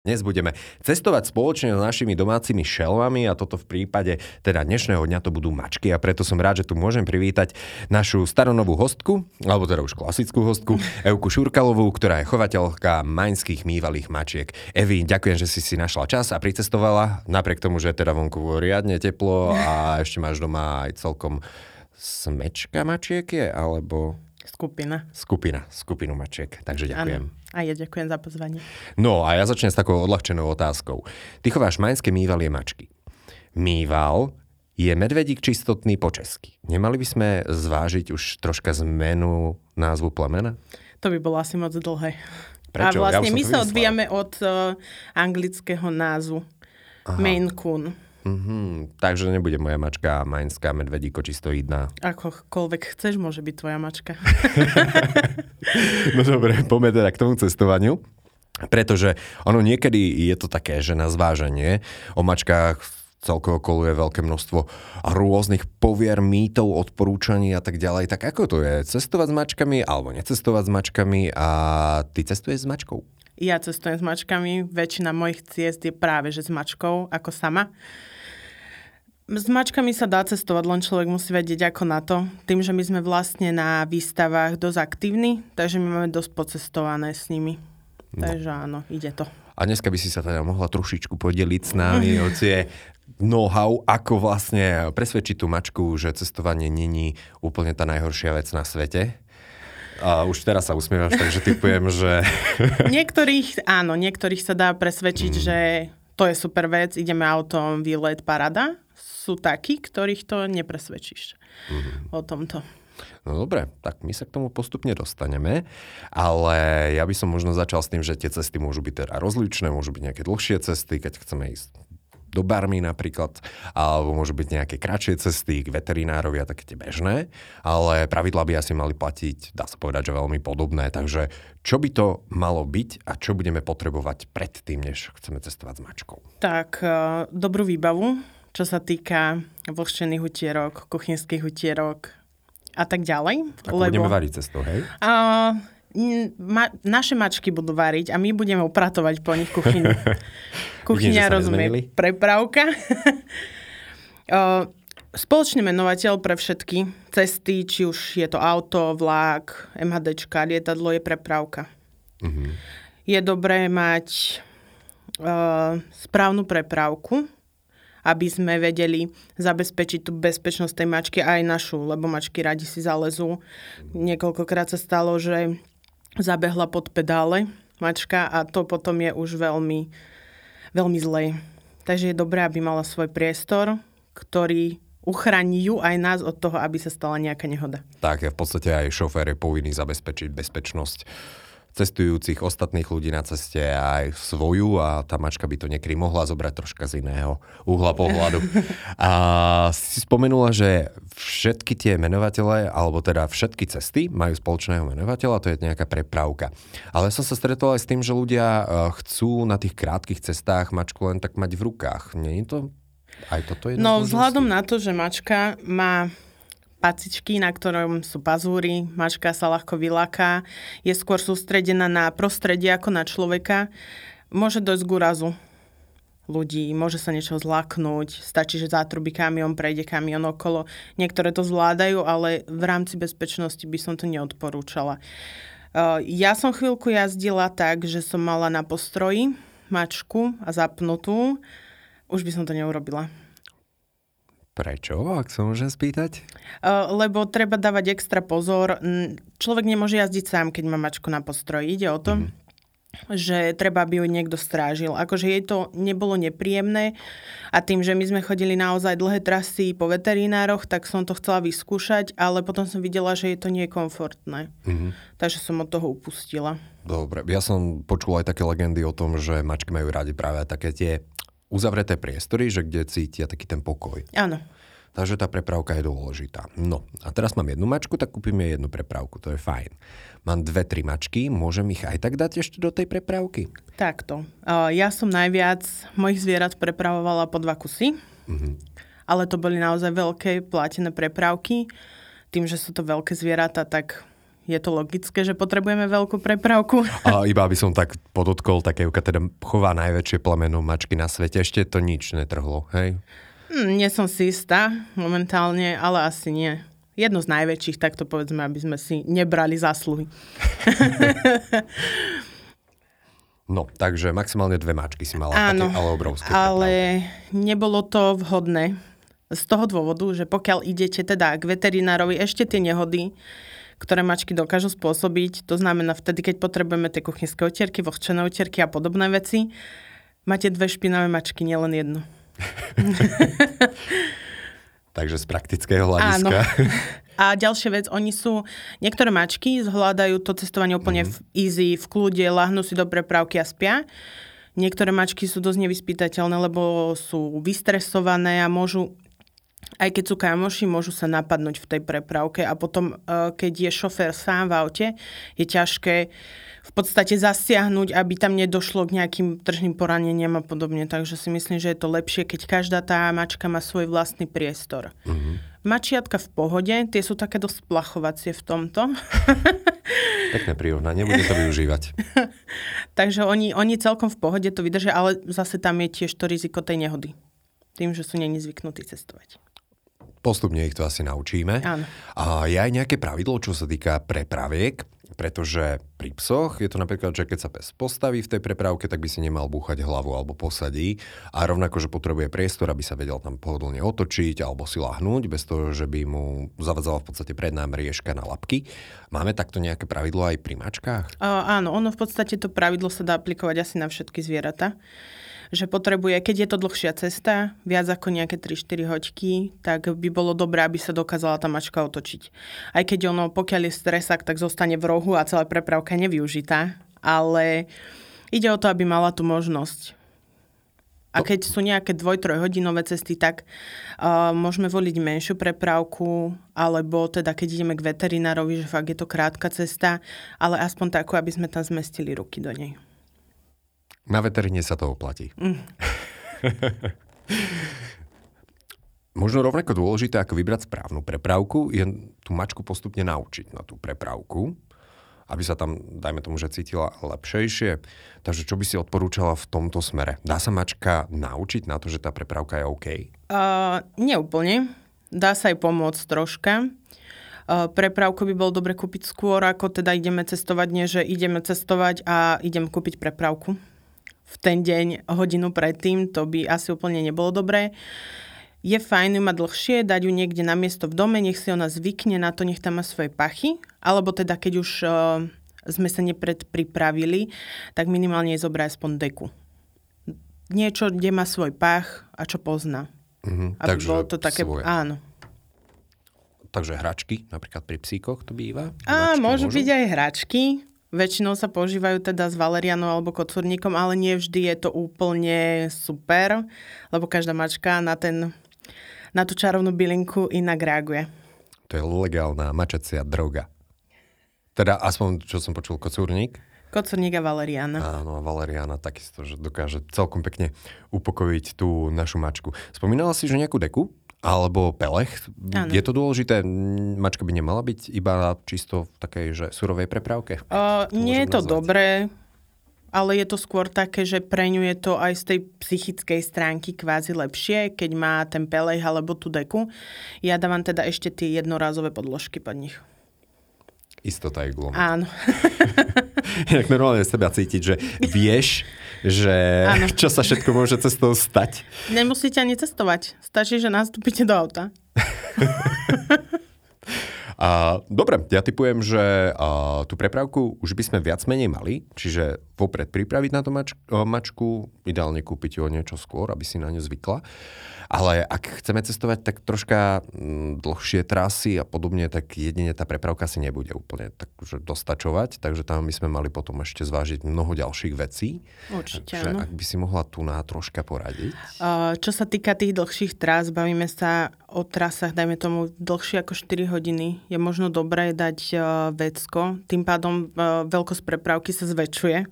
Dnes budeme cestovať spoločne s našimi domácimi šelvami a toto v prípade teda dnešného dňa to budú mačky a preto som rád, že tu môžem privítať našu staronovú hostku, alebo teda už klasickú hostku, Evku Šurkalovú, ktorá je chovateľka maňských mývalých mačiek. Evi, ďakujem, že si si našla čas a pricestovala, napriek tomu, že teda vonku riadne teplo a ešte máš doma aj celkom smečka mačiek je, alebo... Skupina. Skupina, skupinu mačiek. Takže ďakujem. Ano. A ja ďakujem za pozvanie. No a ja začnem s takou odľahčenou otázkou. Ty chováš majské mývalie mačky. Mýval je medvedík čistotný po česky. Nemali by sme zvážiť už troška zmenu názvu plemena? To by bolo asi moc dlhé. Prečo? A vlastne ja my sa odvíjame od uh, anglického názvu. Aha. Maine Coon. Mm-hmm, takže nebude moja mačka majnská medvedíko čistoidná. Akokoľvek chceš, môže byť tvoja mačka. no dobre, poďme teda k tomu cestovaniu. Pretože ono niekedy je to také, že na zváženie o mačkách celkovo koluje veľké množstvo rôznych povier, mýtov, odporúčaní a tak ďalej. Tak ako to je? Cestovať s mačkami alebo necestovať s mačkami a ty cestuješ s mačkou? Ja cestujem s mačkami. Väčšina mojich ciest je práve že s mačkou, ako sama. S mačkami sa dá cestovať, len človek musí vedieť ako na to. Tým, že my sme vlastne na výstavách dosť aktívni, takže my máme dosť pocestované s nimi. No. Takže áno, ide to. A dneska by si sa teda mohla trošičku podeliť s nami o tie know-how, ako vlastne presvedčiť tú mačku, že cestovanie není úplne tá najhoršia vec na svete. A už teraz sa usmievaš, takže typujem, že... niektorých, áno, niektorých sa dá presvedčiť, mm. že to je super vec, ideme autom, výlet, parada sú takí, ktorých to nepresvedčíš mm-hmm. o tomto. No dobre, tak my sa k tomu postupne dostaneme, ale ja by som možno začal s tým, že tie cesty môžu byť teda rozličné, môžu byť nejaké dlhšie cesty, keď chceme ísť do barmy napríklad, alebo môžu byť nejaké kratšie cesty k veterinárovi a také tie bežné, ale pravidla by asi mali platiť, dá sa povedať, že veľmi podobné, takže čo by to malo byť a čo budeme potrebovať predtým, než chceme cestovať s mačkou? Tak, eh, dobrú výbavu, čo sa týka vlhčených utierok, kuchynských utierok a tak ďalej. Ako lebo, budeme variť cestou, hej? Uh, ma, naše mačky budú variť a my budeme upratovať po nich kuchyňu. Kuchyňa rozumie prepravka. uh, spoločný menovateľ pre všetky cesty, či už je to auto, vlak, MHDčka, lietadlo, je prepravka. Uh-huh. Je dobré mať uh, správnu prepravku, aby sme vedeli zabezpečiť tú bezpečnosť tej mačky aj našu, lebo mačky radi si zalezú. Niekoľkokrát sa stalo, že zabehla pod pedále mačka a to potom je už veľmi, veľmi zlé. Takže je dobré, aby mala svoj priestor, ktorý uchráni ju aj nás od toho, aby sa stala nejaká nehoda. Tak, v podstate aj šofér je povinný zabezpečiť bezpečnosť cestujúcich ostatných ľudí na ceste aj svoju a tá mačka by to niekedy mohla zobrať troška z iného uhla pohľadu. A si spomenula, že všetky tie menovatele, alebo teda všetky cesty majú spoločného menovateľa, to je nejaká prepravka. Ale som sa stretol aj s tým, že ľudia e, chcú na tých krátkých cestách mačku len tak mať v rukách. Nie je to aj toto je No vzhľadom na to, že mačka má pacičky, na ktorom sú pazúry, mačka sa ľahko vylaká, je skôr sústredená na prostredie ako na človeka, môže dojsť k úrazu ľudí, môže sa niečo zlaknúť, stačí, že zátrubí kamión, prejde kamión okolo. Niektoré to zvládajú, ale v rámci bezpečnosti by som to neodporúčala. Uh, ja som chvíľku jazdila tak, že som mala na postroji mačku a zapnutú. Už by som to neurobila. Prečo, ak sa môžem spýtať? Lebo treba dávať extra pozor. Človek nemôže jazdiť sám, keď má mačku na postroji. Ide o to, mm-hmm. že treba, aby ju niekto strážil. Akože jej to nebolo nepríjemné a tým, že my sme chodili naozaj dlhé trasy po veterinároch, tak som to chcela vyskúšať, ale potom som videla, že je to nie komfortné. Mm-hmm. Takže som od toho upustila. Dobre, ja som počul aj také legendy o tom, že mačky majú radi práve také tie uzavreté priestory, že kde cítia taký ten pokoj. Áno. Takže tá prepravka je dôležitá. No a teraz mám jednu mačku, tak kúpime jednu prepravku, to je fajn. Mám dve, tri mačky, môžem ich aj tak dať ešte do tej prepravky? Takto. Ja som najviac mojich zvierat prepravovala po dva kusy, mm-hmm. ale to boli naozaj veľké platené prepravky. Tým, že sú to veľké zvieratá, tak je to logické, že potrebujeme veľkú prepravku. A iba aby som tak podotkol, tak Evka teda chová najväčšie plameno mačky na svete. Ešte to nič netrhlo, hej? Hm, nie som si istá momentálne, ale asi nie. Jedno z najväčších, tak to povedzme, aby sme si nebrali zásluhy. no, takže maximálne dve mačky si mala, Áno, také, ale obrovské. Ale nebolo to vhodné. Z toho dôvodu, že pokiaľ idete teda k veterinárovi, ešte tie nehody, ktoré mačky dokážu spôsobiť, to znamená vtedy, keď potrebujeme tie kuchynské otierky, vlhčené otierky a podobné veci, máte dve špinavé mačky, nielen jednu. Takže z praktického hľadiska. Áno. A ďalšia vec, oni sú, niektoré mačky zvládajú to cestovanie úplne mm-hmm. v easy, v kľude, lahnú si do prepravky a spia. Niektoré mačky sú dosť nevyspytateľné, lebo sú vystresované a môžu aj keď sú kamoši, môžu sa napadnúť v tej prepravke a potom, e, keď je šofér sám v aute, je ťažké v podstate zasiahnuť, aby tam nedošlo k nejakým tržným poraneniam a podobne. Takže si myslím, že je to lepšie, keď každá tá mačka má svoj vlastný priestor. Mm-hmm. Mačiatka v pohode, tie sú také dosť plachovacie v tomto. Pekné prirovnanie, nebude to využívať. Takže oni, oni celkom v pohode to vydržia, ale zase tam je tiež to riziko tej nehody. Tým, že sú není zvyknutí cestovať. Postupne ich to asi naučíme. Áno. A je aj nejaké pravidlo, čo sa týka prepraviek? Pretože pri psoch je to napríklad, že keď sa pes postaví v tej prepravke, tak by si nemal búchať hlavu alebo posadí. A rovnako, že potrebuje priestor, aby sa vedel tam pohodlne otočiť alebo si lahnúť, bez toho, že by mu zavadzala v podstate predná mriežka na lapky. Máme takto nejaké pravidlo aj pri mačkách? Uh, áno, ono v podstate to pravidlo sa dá aplikovať asi na všetky zvieratá že potrebuje, keď je to dlhšia cesta, viac ako nejaké 3-4 hoďky, tak by bolo dobré, aby sa dokázala tá mačka otočiť. Aj keď ono, pokiaľ je stresak, tak zostane v rohu a celá prepravka nevyužitá, ale ide o to, aby mala tú možnosť. A keď sú nejaké dvoj, hodinové cesty, tak uh, môžeme voliť menšiu prepravku, alebo teda keď ideme k veterinárovi, že fakt je to krátka cesta, ale aspoň takú, aby sme tam zmestili ruky do nej. Na veteríne sa to oplatí. Mm. Možno rovnako dôležité, ako vybrať správnu prepravku, je tú mačku postupne naučiť na tú prepravku, aby sa tam, dajme tomu, že cítila lepšejšie. Takže čo by si odporúčala v tomto smere? Dá sa mačka naučiť na to, že tá prepravka je OK? Uh, neúplne. Dá sa aj pomôcť troška. Uh, prepravku by bolo dobre kúpiť skôr, ako teda ideme cestovať, nie že ideme cestovať a idem kúpiť prepravku v ten deň hodinu predtým, to by asi úplne nebolo dobré. Je fajn ju mať dlhšie, dať ju niekde na miesto v dome, nech si ona zvykne na to, nech tam má svoje pachy, alebo teda keď už uh, sme sa nepredpripravili, tak minimálne je zobrať aspoň deku. Niečo, kde má svoj pach a čo pozná. Mm-hmm, Aby takže bolo to také... Svoje. Áno. Takže hračky, napríklad pri psíkoch to býva? A, môžu, môžu byť aj hračky. Väčšinou sa používajú teda s valerianou alebo kocúrnikom, ale nie vždy je to úplne super, lebo každá mačka na, ten, na tú čarovnú bylinku inak reaguje. To je legálna mačacia droga. Teda aspoň, čo som počul, kocúrnik? Kocúrnik a valeriana. Áno, a valeriana takisto, že dokáže celkom pekne upokojiť tú našu mačku. Spomínala si, že nejakú deku? Alebo pelech. Ano. Je to dôležité? Mačka by nemala byť iba čisto v takej že surovej prepravke? Uh, nie je to nazvať. dobré, ale je to skôr také, že pre ňu je to aj z tej psychickej stránky kvázi lepšie, keď má ten pelech alebo tú deku. Ja dávam teda ešte tie jednorázové podložky pod nich. Istota je glom. Áno. Inak normálne seba cítiť, že vieš, že Áno. čo sa všetko môže cestou stať. Nemusíte ani cestovať. Stačí, že nastúpite do auta. A, dobre, ja typujem, že a, tú prepravku už by sme viac menej mali, čiže vopred pripraviť na to mač, mačku, ideálne kúpiť ju o niečo skôr, aby si na ňu zvykla. Ale ak chceme cestovať tak troška mm, dlhšie trasy a podobne, tak jedine tá prepravka si nebude úplne takže dostačovať, takže tam by sme mali potom ešte zvážiť mnoho ďalších vecí. Určite, takže, ak by si mohla tu na troška poradiť. Čo sa týka tých dlhších trás, bavíme sa o trasách, dajme tomu, dlhšie ako 4 hodiny, je možno dobré dať uh, vecko. Tým pádom uh, veľkosť prepravky sa zväčšuje.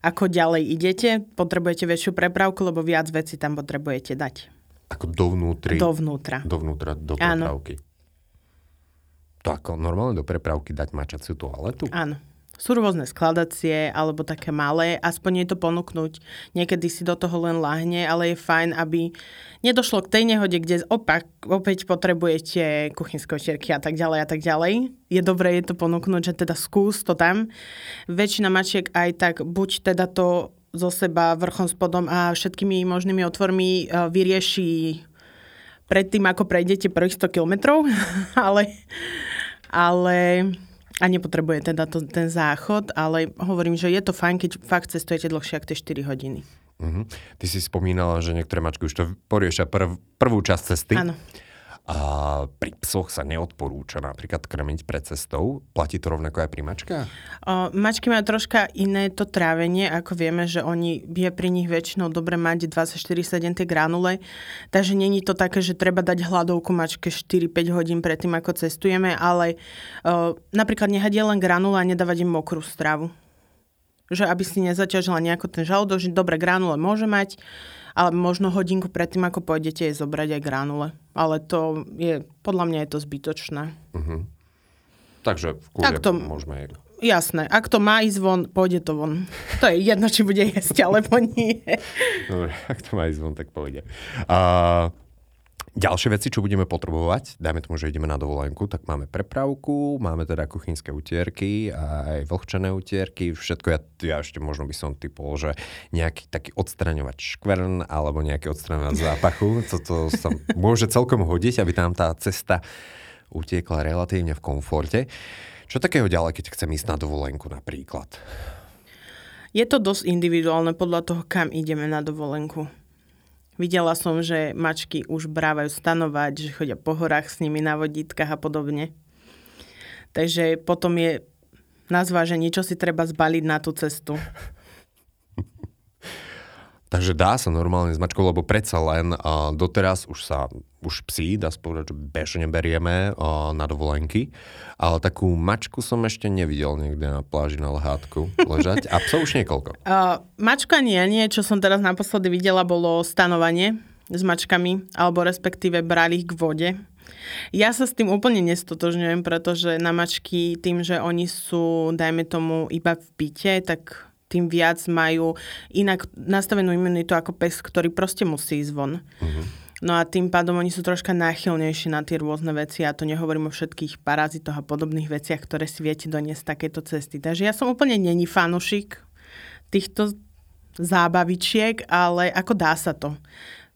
Ako ďalej idete, potrebujete väčšiu prepravku, lebo viac veci tam potrebujete dať. Ako dovnútri? Dovnútra. Dovnútra, do prepravky. Áno. To ako normálne do prepravky dať mačaciu toaletu? Áno. Sú rôzne skladacie alebo také malé, aspoň je to ponúknuť. Niekedy si do toho len lahne, ale je fajn, aby nedošlo k tej nehode, kde opak, opäť potrebujete kuchynské otierky a tak ďalej a tak ďalej. Je dobré je to ponúknuť, že teda skús to tam. Väčšina mačiek aj tak buď teda to zo seba vrchom spodom a všetkými možnými otvormi e, vyrieši predtým, ako prejdete prvých 100 kilometrov, ale, ale a nepotrebuje teda to, ten záchod, ale hovorím, že je to fajn, keď fakt cestujete dlhšie ako tie 4 hodiny. Uh-huh. Ty si spomínala, že niektoré mačky už to poriešia prv, prvú časť cesty. Áno. A pri psoch sa neodporúča napríklad krmiť pred cestou. Platí to rovnako aj pri mačkách? O, mačky majú troška iné to trávenie, ako vieme, že oni je pri nich väčšinou dobre mať 24-7 tie granule, takže není to také, že treba dať hladovku mačke 4-5 hodín predtým, ako cestujeme, ale o, napríklad nehať len granule a nedávať im mokrú stravu že aby si nezaťažila nejako ten žalúdok, že dobre granule môže mať, ale možno hodinku predtým, ako pôjdete, je zobrať aj granule. Ale to je, podľa mňa je to zbytočné. Uh-huh. Takže v kúde to, môžeme Jasné, ak to má ísť von, pôjde to von. To je jedno, či bude jesť, alebo nie. Dobre, ak to má ísť von, tak pôjde. Uh, Ďalšie veci, čo budeme potrebovať, dajme tomu, že ideme na dovolenku, tak máme prepravku, máme teda kuchynské utierky, aj vlhčené utierky, všetko, ja, ja ešte možno by som typol, že nejaký taký odstraňovač škvern alebo nejaký odstraňovač zápachu, toto sa môže celkom hodiť, aby tam tá cesta utiekla relatívne v komforte. Čo takého ďalej, keď chcem ísť na dovolenku napríklad? Je to dosť individuálne podľa toho, kam ideme na dovolenku. Videla som, že mačky už brávajú stanovať, že chodia po horách s nimi na vodítkach a podobne. Takže potom je na zváženie, čo si treba zbaliť na tú cestu. Takže dá sa normálne s mačkou, lebo predsa len uh, doteraz už sa, už psi, dá sa povedať, že bežne berieme uh, na dovolenky, ale takú mačku som ešte nevidel niekde na pláži na lehátku ležať a psa už niekoľko. Uh, mačka nie, nie, čo som teraz naposledy videla, bolo stanovanie s mačkami, alebo respektíve brali ich k vode. Ja sa s tým úplne nestotožňujem, pretože na mačky tým, že oni sú, dajme tomu, iba v byte, tak tým viac majú inak nastavenú imunitu ako pes, ktorý proste musí ísť von. Uh-huh. No a tým pádom oni sú troška náchylnejší na tie rôzne veci a to nehovorím o všetkých parazitoch a podobných veciach, ktoré si viete doniesť takéto cesty. Takže ja som úplne není fanušik týchto zábavičiek, ale ako dá sa to.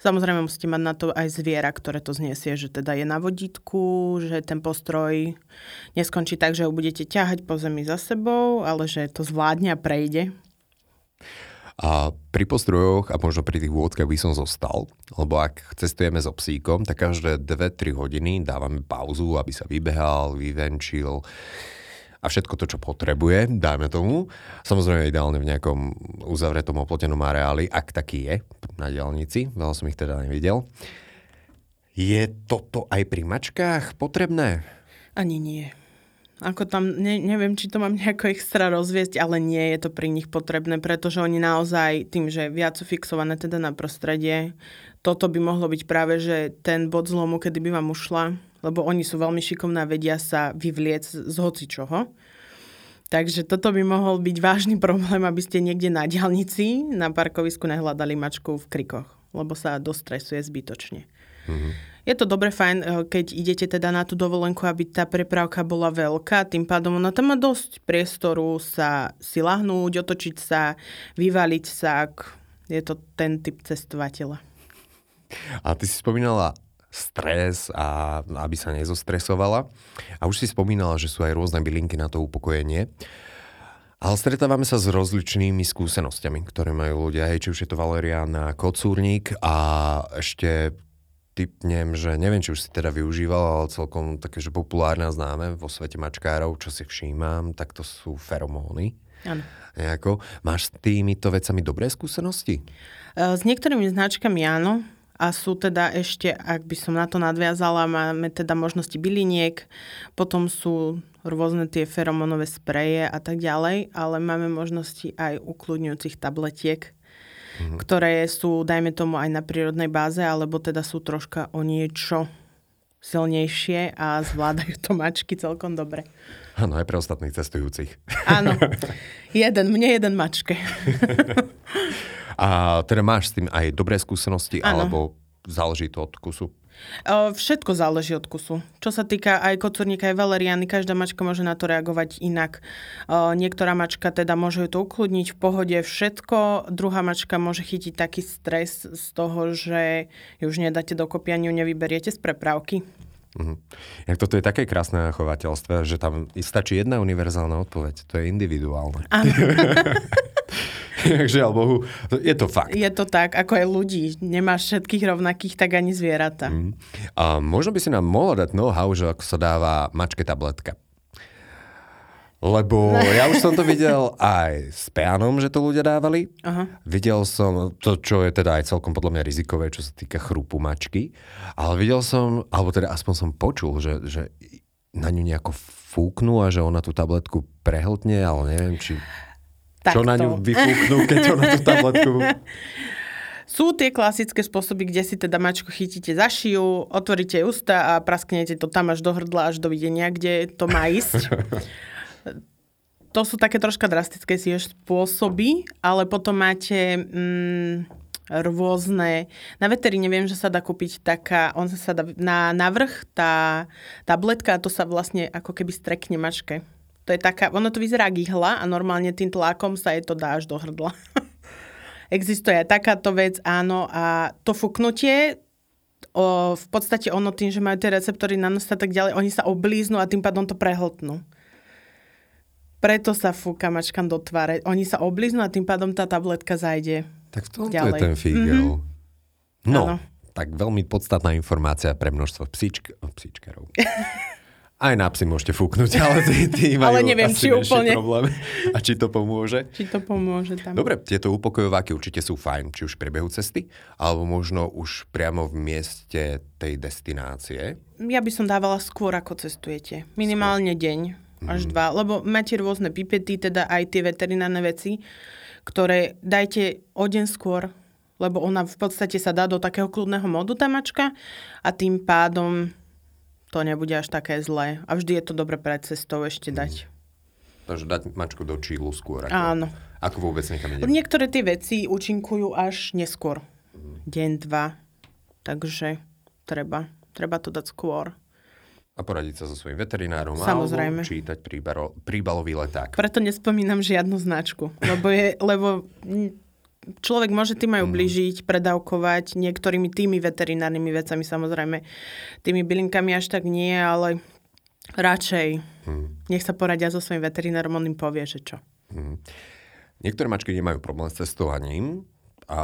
Samozrejme musíte mať na to aj zviera, ktoré to zniesie, že teda je na vodítku, že ten postroj neskončí tak, že ho budete ťahať po zemi za sebou, ale že to zvládne a prejde. A pri postrojoch a možno pri tých vôdzkach by som zostal, lebo ak cestujeme so psíkom, tak každé 2-3 hodiny dávame pauzu, aby sa vybehal, vyvenčil a všetko to, čo potrebuje, dajme tomu. Samozrejme ideálne v nejakom uzavretom oplotenom areáli, ak taký je na diálnici, veľa som ich teda nevidel. Je toto aj pri mačkách potrebné? Ani nie. Ako tam, ne, neviem, či to mám nejako extra rozviesť, ale nie je to pri nich potrebné, pretože oni naozaj tým, že viac sú fixované teda na prostredie, toto by mohlo byť práve, že ten bod zlomu, kedy by vám ušla, lebo oni sú veľmi šikovné a vedia sa vyvliec z hoci čoho. Takže toto by mohol byť vážny problém, aby ste niekde na diálnici, na parkovisku nehľadali mačku v krikoch, lebo sa dostresuje zbytočne. Mm-hmm. Je to dobre fajn, eh, keď idete teda na tú dovolenku, aby tá prepravka bola veľká, tým pádom ona tam má dosť priestoru sa si lahnúť, otočiť sa, vyvaliť sa. Je to ten typ cestovateľa. A ty si spomínala stres a aby sa nezostresovala. A už si spomínala, že sú aj rôzne bylinky na to upokojenie. Ale stretávame sa s rozličnými skúsenostiami, ktoré majú ľudia, hej, či už je to valeriana, kocúrnik a ešte typnem, že neviem, či už si teda využíval, ale celkom také, že populárne a známe vo svete mačkárov, čo si všímam, tak to sú feromóny. Áno. Nejako. Máš s týmito vecami dobré skúsenosti? E, s niektorými značkami áno. a sú teda ešte, ak by som na to nadviazala, máme teda možnosti byliniek, potom sú rôzne tie feromonové spreje a tak ďalej, ale máme možnosti aj ukludňujúcich tabletiek, mm-hmm. ktoré sú, dajme tomu, aj na prírodnej báze, alebo teda sú troška o niečo silnejšie a zvládajú to mačky celkom dobre. Áno, aj pre ostatných cestujúcich. Áno, jeden, mne jeden mačke. A teda máš s tým aj dobré skúsenosti, ano. alebo záleží to od kusu? Všetko záleží od kusu. Čo sa týka aj kocúrnika, aj valeriany, každá mačka môže na to reagovať inak. Niektorá mačka teda môže to ukludniť v pohode všetko, druhá mačka môže chytiť taký stres z toho, že ju už nedáte do kopianiu, nevyberiete z prepravky. Uh-huh. Jak toto je také krásne na chovateľstve, že tam stačí jedna univerzálna odpoveď. To je individuálne. Žiaľ Bohu, je to fakt. Je to tak, ako aj ľudí. Nemáš všetkých rovnakých, tak ani zvieratá. Mm. A možno by si nám mohla dať know-how, že ako sa dáva mačke tabletka. Lebo ja už som to videl aj s peanom, že to ľudia dávali. Aha. Videl som to, čo je teda aj celkom podľa mňa rizikové, čo sa týka chrupu mačky. Ale videl som, alebo teda aspoň som počul, že, že na ňu nejako fúknú a že ona tú tabletku prehltne, ale neviem, či... Tak Čo na ňu vyfúknú, keď ona tú tabletku... Sú tie klasické spôsoby, kde si teda mačku chytíte za šiju, otvoríte ústa a prasknete to tam až do hrdla, až do videnia, kde to má ísť. to sú také troška drastické si spôsoby, ale potom máte mm, rôzne... Na veteríne viem, že sa dá kúpiť taká, on sa dá na navrh tá tabletka a to sa vlastne ako keby strekne mačke. To je taká, ono to vyzerá ihla a normálne tým tlakom sa jej to dá až do hrdla. Existuje aj takáto vec, áno, a to fúknutie, o, v podstate ono tým, že majú tie receptory na nos a tak ďalej, oni sa oblíznú a tým pádom to prehltnú. Preto sa fúka mačkám do tváre. Oni sa oblíznú a tým pádom tá tabletka zajde Tak v tomto ďalej. je ten fígel. Mm-hmm. No, ano. tak veľmi podstatná informácia pre množstvo psíčk- psíčkarov. Aj na psy môžete fúknuť, ale tí, tí majú ale neviem, asi či úplne. problém. A či to pomôže? Či to pomôže tam. Dobre, tieto upokojováky určite sú fajn, či už v priebehu cesty, alebo možno už priamo v mieste tej destinácie. Ja by som dávala skôr, ako cestujete. Minimálne skôr. deň až mm. dva, lebo máte rôzne pipety, teda aj tie veterinárne veci, ktoré dajte o deň skôr, lebo ona v podstate sa dá do takého kľudného modu tá mačka a tým pádom to nebude až také zlé. A vždy je to dobre pred cestou ešte mhm. dať. Mm. Takže dať mačku do čílu skôr. Ako, Áno. Ako vôbec nekam ide. Niektoré tie veci účinkujú až neskôr. Mm. Deň, dva. Takže treba, treba to dať skôr. A poradiť sa so svojím veterinárom. Samozrejme. Alebo čítať príbaro, príbalový leták. Preto nespomínam žiadnu značku. Lebo, je, lebo človek môže tým aj mhm. ubližiť, predávkovať niektorými tými veterinárnymi vecami, samozrejme. Tými bylinkami až tak nie, ale radšej hmm. nech sa poradia so svojím veterinárom, on im povie, že čo. Hmm. Niektoré mačky nemajú problém s cestovaním, a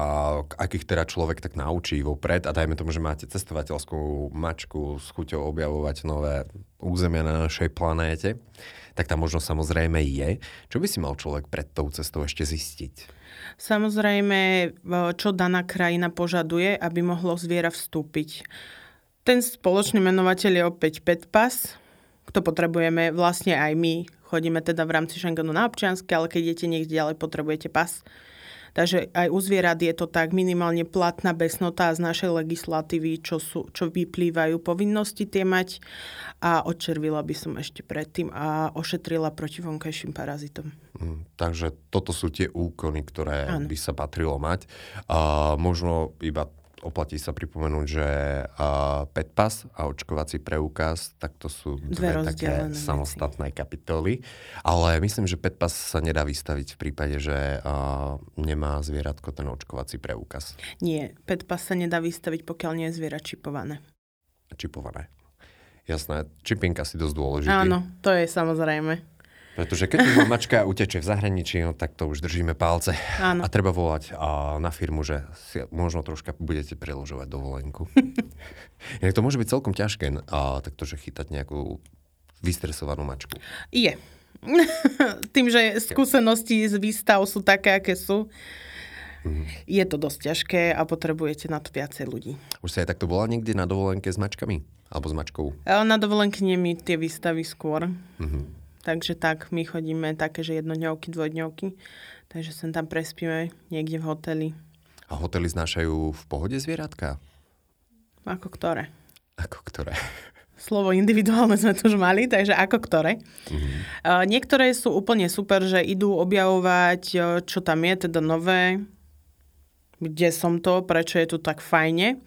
akých teda človek tak naučí vopred a dajme tomu, že máte cestovateľskú mačku s chuťou objavovať nové územia na našej planéte, tak tam možno samozrejme je. Čo by si mal človek pred tou cestou ešte zistiť? Samozrejme, čo daná krajina požaduje, aby mohlo zviera vstúpiť. Ten spoločný menovateľ je opäť PETPAS, kto potrebujeme vlastne aj my. Chodíme teda v rámci Schengenu na občianske, ale keď idete niekde ďalej, potrebujete pas. Takže aj u zvierat je to tak minimálne platná besnota z našej legislatívy, čo, sú, čo vyplývajú povinnosti tie mať a odčervila by som ešte predtým a ošetrila proti vonkajším parazitom. Mm, takže toto sú tie úkony, ktoré Áno. by sa patrilo mať. A možno iba oplatí sa pripomenúť, že uh, PETPAS a očkovací preukaz, tak to sú dve, dve také veci. samostatné kapitoly. Ale myslím, že PETPAS sa nedá vystaviť v prípade, že uh, nemá zvieratko ten očkovací preukaz. Nie, PETPAS sa nedá vystaviť, pokiaľ nie je zviera čipované. Čipované. Jasné, čipinka si dosť dôležitý. Áno, to je samozrejme. Pretože keď už mačka uteče v zahraničí, no, tak to už držíme palce. Áno. A treba volať a, na firmu, že si možno troška budete preložovať dovolenku. Inak to môže byť celkom ťažké, a, takto, že chytať nejakú vystresovanú mačku. Je. Tým, že skúsenosti z výstav sú také, aké sú, Mm-hmm. Je to dosť ťažké a potrebujete na to viacej ľudí. Už sa aj takto bola niekde na dovolenke s mačkami? Alebo s mačkou? Na dovolenke nie my tie výstavy skôr. Mm-hmm. Takže tak, my chodíme také, že jednodňovky, dvojdňovky. Takže sem tam prespíme niekde v hoteli. A hotely znášajú v pohode zvieratka? Ako ktoré? Ako ktoré? Slovo individuálne sme tu už mali, takže ako ktoré. Mm-hmm. Uh, niektoré sú úplne super, že idú objavovať, čo tam je, teda nové, kde som to, prečo je tu tak fajne.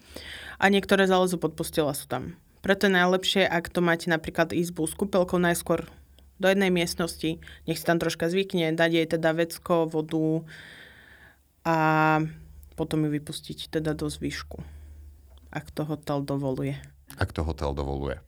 A niektoré zálezú pod postela sú tam. Preto je najlepšie, ak to máte napríklad izbu s kúpelkou najskôr do jednej miestnosti, nech si tam troška zvykne, dať jej teda vecko, vodu a potom ju vypustiť teda do zvyšku, ak to hotel dovoluje ak to hotel dovoluje.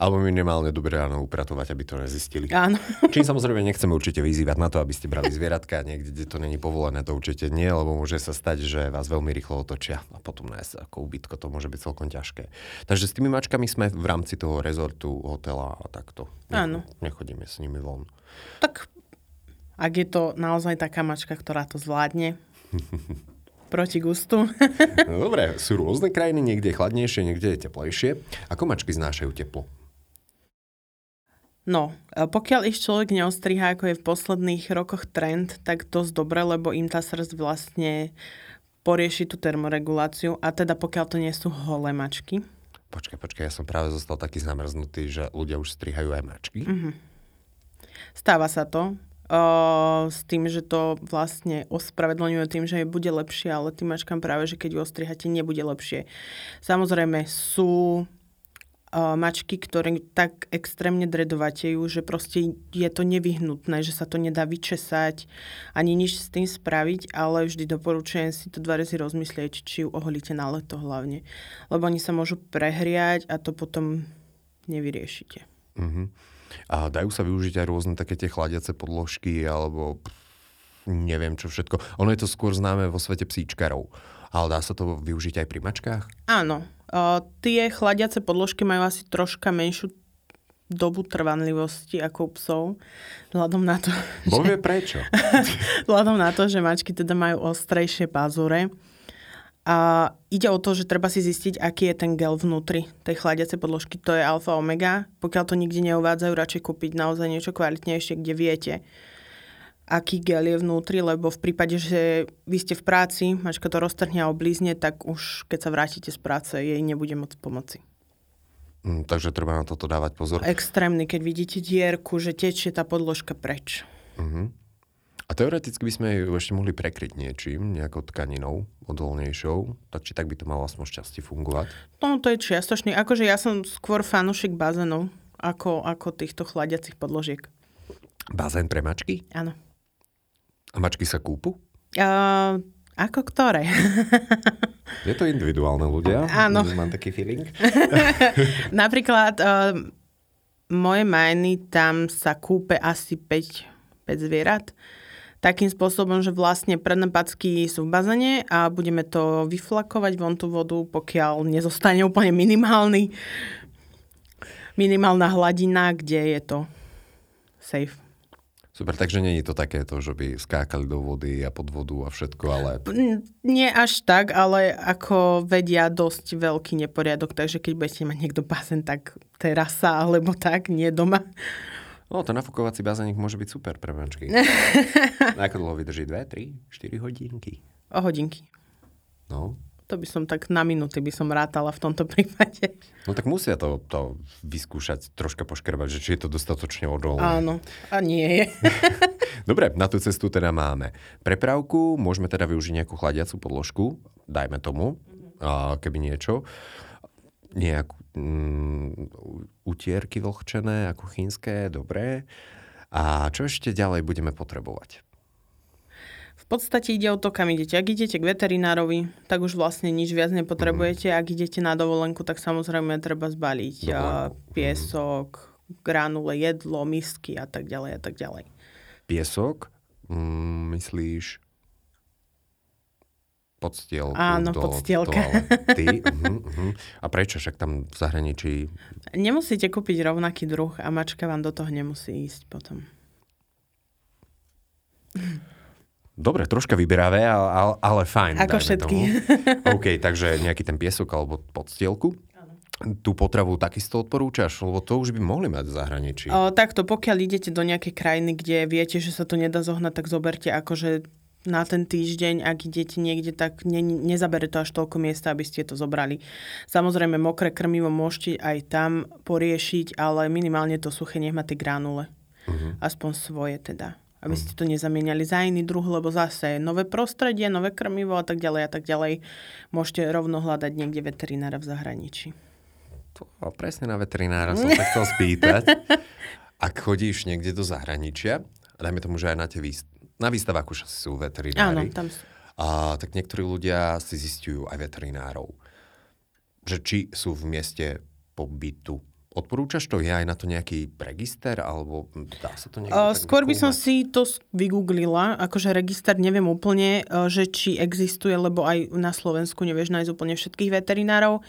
Alebo minimálne dobre ráno upratovať, aby to nezistili. Áno. Čím samozrejme nechceme určite vyzývať na to, aby ste brali zvieratka niekde, kde to není povolené, to určite nie, lebo môže sa stať, že vás veľmi rýchlo otočia a potom nájsť ako ubytko, to môže byť celkom ťažké. Takže s tými mačkami sme v rámci toho rezortu, hotela a takto. Áno. Nechodíme s nimi von. Tak ak je to naozaj taká mačka, ktorá to zvládne, proti gustu. no, dobre, sú rôzne krajiny, niekde je chladnejšie, niekde je teplejšie. Ako mačky znášajú teplo? No, pokiaľ ich človek neostriha, ako je v posledných rokoch trend, tak dosť dobre, lebo im tá srdc vlastne porieši tú termoreguláciu a teda pokiaľ to nie sú holé mačky. Počkaj, počkaj, ja som práve zostal taký zamrznutý, že ľudia už strihajú aj mačky. Mm-hmm. Stáva sa to s tým, že to vlastne ospravedlňuje tým, že bude lepšie, ale tým mačkám práve, že keď ju ostrihate, nebude lepšie. Samozrejme sú uh, mačky, ktoré tak extrémne dredovatejú, že proste je to nevyhnutné, že sa to nedá vyčesať, ani nič s tým spraviť, ale vždy doporučujem si to dva razy rozmyslieť, či ju oholíte na leto hlavne. Lebo oni sa môžu prehriať a to potom nevyriešite. Mm-hmm. A dajú sa využiť aj rôzne také tie chladiace podložky alebo neviem čo všetko. Ono je to skôr známe vo svete psíčkarov. Ale dá sa to využiť aj pri mačkách? Áno. Uh, tie chladiace podložky majú asi troška menšiu dobu trvanlivosti ako u psov. Vzhľadom na to, Bože, že... prečo? vzhľadom na to, že mačky teda majú ostrejšie pazure a ide o to, že treba si zistiť, aký je ten gel vnútri tej chladiacej podložky. To je alfa omega. Pokiaľ to nikde neuvádzajú, radšej kúpiť naozaj niečo kvalitnejšie, kde viete, aký gel je vnútri, lebo v prípade, že vy ste v práci, mačka to roztrhne a oblízne, tak už keď sa vrátite z práce, jej nebude moc pomoci. Mm, takže treba na toto dávať pozor. Extrémny, keď vidíte dierku, že tečie tá podložka preč. Uh-huh. A teoreticky by sme ju ešte mohli prekryť niečím, nejakou tkaninou odolnejšou, tak či tak by to malo aspoň šťastie fungovať. No to je čiastočný. Akože ja som skôr fanušik bazénov, ako, ako týchto chladiacich podložiek. Bazén pre mačky? Áno. A mačky sa kúpu? Uh, ako ktoré? je to individuálne ľudia. Áno. Mám taký feeling. Napríklad uh, moje majny, tam sa kúpe asi 5, 5 zvierat takým spôsobom, že vlastne predné packy sú v bazene a budeme to vyflakovať von tú vodu, pokiaľ nezostane úplne minimálny, minimálna hladina, kde je to safe. Super, takže nie je to takéto, že by skákali do vody a pod vodu a všetko, ale... Nie až tak, ale ako vedia dosť veľký neporiadok, takže keď budete mať niekto bazén, tak terasa alebo tak, nie doma. No, ten nafukovací bazénik môže byť super pre mačky. ako dlho vydrží? 2, 3, 4 hodinky? O hodinky. No. To by som tak na minúty by som rátala v tomto prípade. No tak musia to, to vyskúšať, troška poškrbať, že či je to dostatočne odolné. Áno, a nie je. Dobre, na tú cestu teda máme prepravku, môžeme teda využiť nejakú chladiacu podložku, dajme tomu, keby niečo nejakú mm, utierky vlhčené, ako chínske, dobré. A čo ešte ďalej budeme potrebovať? Podstate ide o to, kam idete. Ak idete k veterinárovi, tak už vlastne nič viac nepotrebujete. Mm. Ak idete na dovolenku, tak samozrejme treba zbaliť dovolenku. piesok, mm. granule, jedlo, misky a tak ďalej a tak ďalej. Piesok? Mm, myslíš podstielku. Áno, do podstielka. Ty, uh-huh, uh-huh. A prečo však tam v zahraničí? Nemusíte kúpiť rovnaký druh a mačka vám do toho nemusí ísť potom. Dobre, troška vyberavé, ale, ale fajn. Ako všetky. Tomu. OK, takže nejaký ten piesok alebo podstielku. Tú potravu takisto odporúčaš? Lebo to už by mohli mať v zahraničí. O, takto, pokiaľ idete do nejakej krajiny, kde viete, že sa to nedá zohnať, tak zoberte akože na ten týždeň, ak idete niekde, tak ne, nezabere to až toľko miesta, aby ste to zobrali. Samozrejme, mokré krmivo môžete aj tam poriešiť, ale minimálne to suché nech má tie granule. Uh-huh. Aspoň svoje teda. Aby ste to nezamieniali za iný druh, lebo zase nové prostredie, nové krmivo a tak ďalej a tak ďalej. Môžete rovno hľadať niekde veterinára v zahraničí. To, presne na veterinára som sa chcel spýtať. Ak chodíš niekde do zahraničia, dajme tomu, že aj na tie výst- na výstavách už asi sú veterinári. Áno, tam sú. A, tak niektorí ľudia si zistujú aj veterinárov. Že či sú v mieste pobytu. Odporúčaš to? Je aj na to nejaký register? Alebo dá sa to uh, Skôr by som si to vygooglila. Akože register neviem úplne, že či existuje, lebo aj na Slovensku nevieš nájsť úplne všetkých veterinárov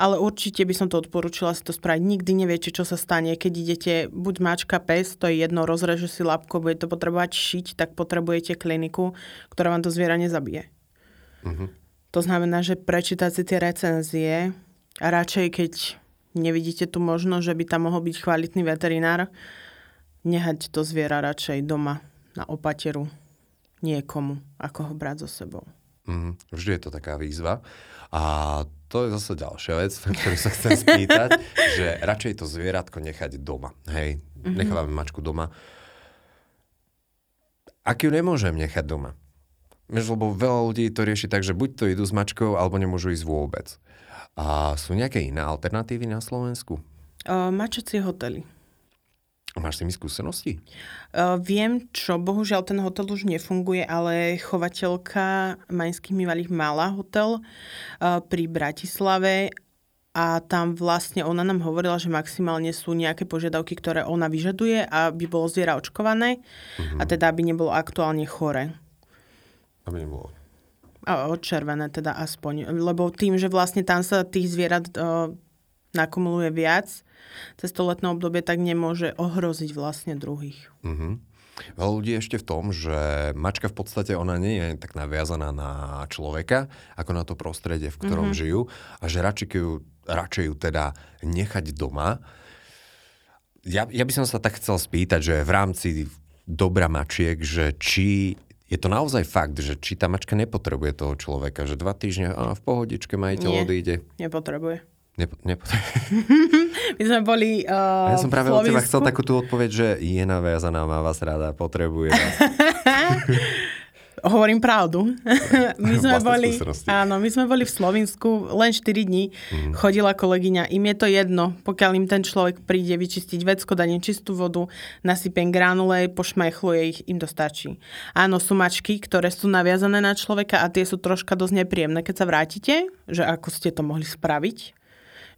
ale určite by som to odporúčila si to spraviť. Nikdy neviete, čo sa stane, keď idete, buď mačka, pes, to je jedno, rozreže si labko, bude to potrebovať šiť, tak potrebujete kliniku, ktorá vám to zviera nezabije. Uh-huh. To znamená, že prečítať si tie recenzie a radšej, keď nevidíte tu možnosť, že by tam mohol byť kvalitný veterinár, nehať to zviera radšej doma na opateru niekomu, ako ho brať so sebou. Mm, vždy je to taká výzva. A to je zase ďalšia vec, ktorú sa chcem spýtať, že radšej to zvieratko nechať doma. Hej, mm-hmm. nechávame mačku doma. Ak ju nemôžem nechať doma? Vieš, lebo veľa ľudí to rieši tak, že buď to idú s mačkou, alebo nemôžu ísť vôbec. A sú nejaké iné alternatívy na Slovensku? Uh, mačacie hotely. Máš s tými skúsenosti? Uh, viem, čo bohužiaľ ten hotel už nefunguje, ale chovateľka Majských Mivalých mala hotel uh, pri Bratislave a tam vlastne ona nám hovorila, že maximálne sú nejaké požiadavky, ktoré ona vyžaduje, aby bolo zviera očkované uh-huh. a teda aby nebolo aktuálne chore. Aby nebolo a odčervené teda aspoň. Lebo tým, že vlastne tam sa tých zvierat uh, nakumuluje viac, cez to letné obdobie, tak nemôže ohroziť vlastne druhých. Uh-huh. Veľa ľudí ešte v tom, že mačka v podstate ona nie je tak naviazaná na človeka, ako na to prostredie, v ktorom mm-hmm. žijú a že radšej ju, radšej ju teda nechať doma. Ja, ja by som sa tak chcel spýtať, že v rámci dobra mačiek, že či je to naozaj fakt, že či tá mačka nepotrebuje toho človeka, že dva týždne a v pohodičke majiteľ Nie, odíde. nepotrebuje. Nepo, nepotrebuje. My sme boli uh, Ja som práve od teba chcel takú tú odpoveď, že je naviazaná, má vás rada, potrebuje vás. Hovorím pravdu. my sme boli, áno, my sme boli v Slovensku len 4 dní. Mm. Chodila kolegyňa, im je to jedno, pokiaľ im ten človek príde vyčistiť vecko, dať čistú vodu, nasypem granule, pošmajchluje ich, im to stačí. Áno, sú mačky, ktoré sú naviazané na človeka a tie sú troška dosť nepríjemné. Keď sa vrátite, že ako ste to mohli spraviť,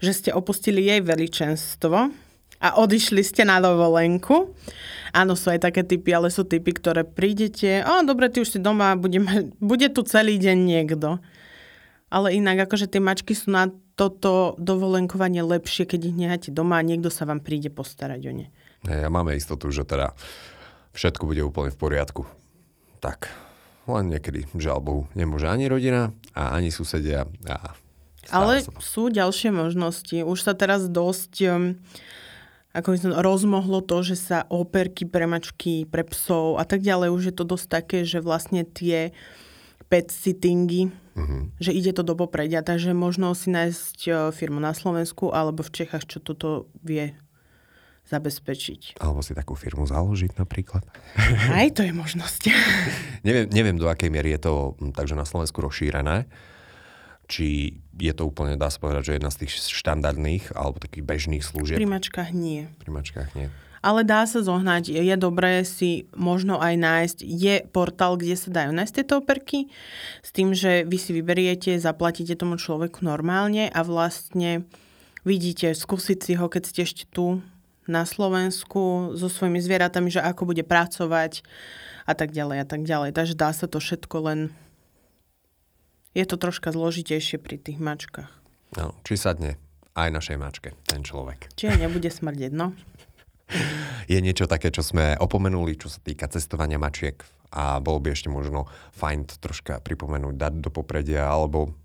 že ste opustili jej veličenstvo a odišli ste na dovolenku. Áno, sú aj také typy, ale sú typy, ktoré prídete, o, dobre, ty už si doma, budeme, bude tu celý deň niekto. Ale inak, akože tie mačky sú na toto dovolenkovanie lepšie, keď ich necháte doma a niekto sa vám príde postarať o ne. Ja máme istotu, že teda všetko bude úplne v poriadku. Tak, len niekedy, žiaľ Bohu, nemôže ani rodina a ani susedia a ale sú ďalšie možnosti. Už sa teraz dosť um, ako by som, rozmohlo to, že sa operky pre mačky, pre psov a tak ďalej, už je to dosť také, že vlastne tie pet sittingy, uh-huh. že ide to do popredia, takže možno si nájsť uh, firmu na Slovensku alebo v Čechách, čo toto vie zabezpečiť. Alebo si takú firmu založiť napríklad. Aj to je možnosť. neviem, neviem, do akej miery je to takže na Slovensku rozšírené či je to úplne, dá sa povedať, že jedna z tých štandardných alebo takých bežných služieb? Pri mačkách nie. Pri mačkách nie. Ale dá sa zohnať, je dobré si možno aj nájsť, je portál, kde sa dajú nájsť tieto operky, s tým, že vy si vyberiete, zaplatíte tomu človeku normálne a vlastne vidíte, skúsiť si ho, keď ste ešte tu na Slovensku so svojimi zvieratami, že ako bude pracovať a tak ďalej a tak ďalej. Takže dá sa to všetko len je to troška zložitejšie pri tých mačkách. No, či sadne aj našej mačke, ten človek. Či nebude smrdeť, no. Je niečo také, čo sme opomenuli, čo sa týka cestovania mačiek a bolo by ešte možno fajn to troška pripomenúť, dať do popredia, alebo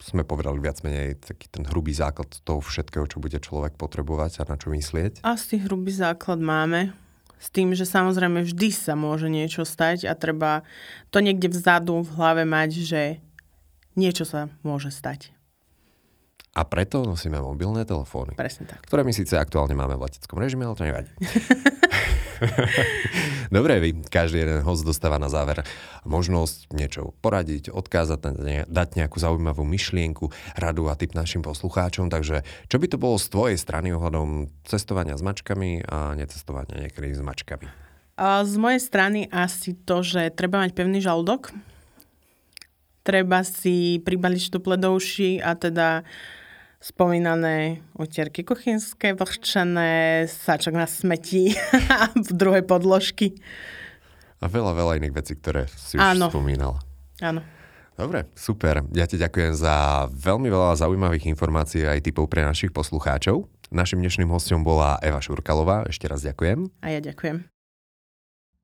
sme povedali viac menej taký ten hrubý základ toho všetkého, čo bude človek potrebovať a na čo myslieť? Asi hrubý základ máme. S tým, že samozrejme vždy sa môže niečo stať a treba to niekde vzadu v hlave mať, že niečo sa môže stať. A preto nosíme mobilné telefóny. Presne tak. Ktoré my síce aktuálne máme v leteckom režime, ale to nevadí. Dobre, vy, každý jeden host dostáva na záver možnosť niečo poradiť, odkázať, dať nejakú zaujímavú myšlienku, radu a tip našim poslucháčom. Takže čo by to bolo z tvojej strany ohľadom cestovania s mačkami a necestovania niekedy s mačkami? Z mojej strany asi to, že treba mať pevný žalúdok, treba si pribaliť štuple do uši a teda spomínané utierky kuchynské, vlhčené, sačok na smetí a v druhej podložky. A veľa, veľa iných vecí, ktoré si už Áno. spomínala. Áno. Dobre, super. Ja ti ďakujem za veľmi veľa zaujímavých informácií aj typov pre našich poslucháčov. Našim dnešným hostom bola Eva Šurkalová. Ešte raz ďakujem. A ja ďakujem.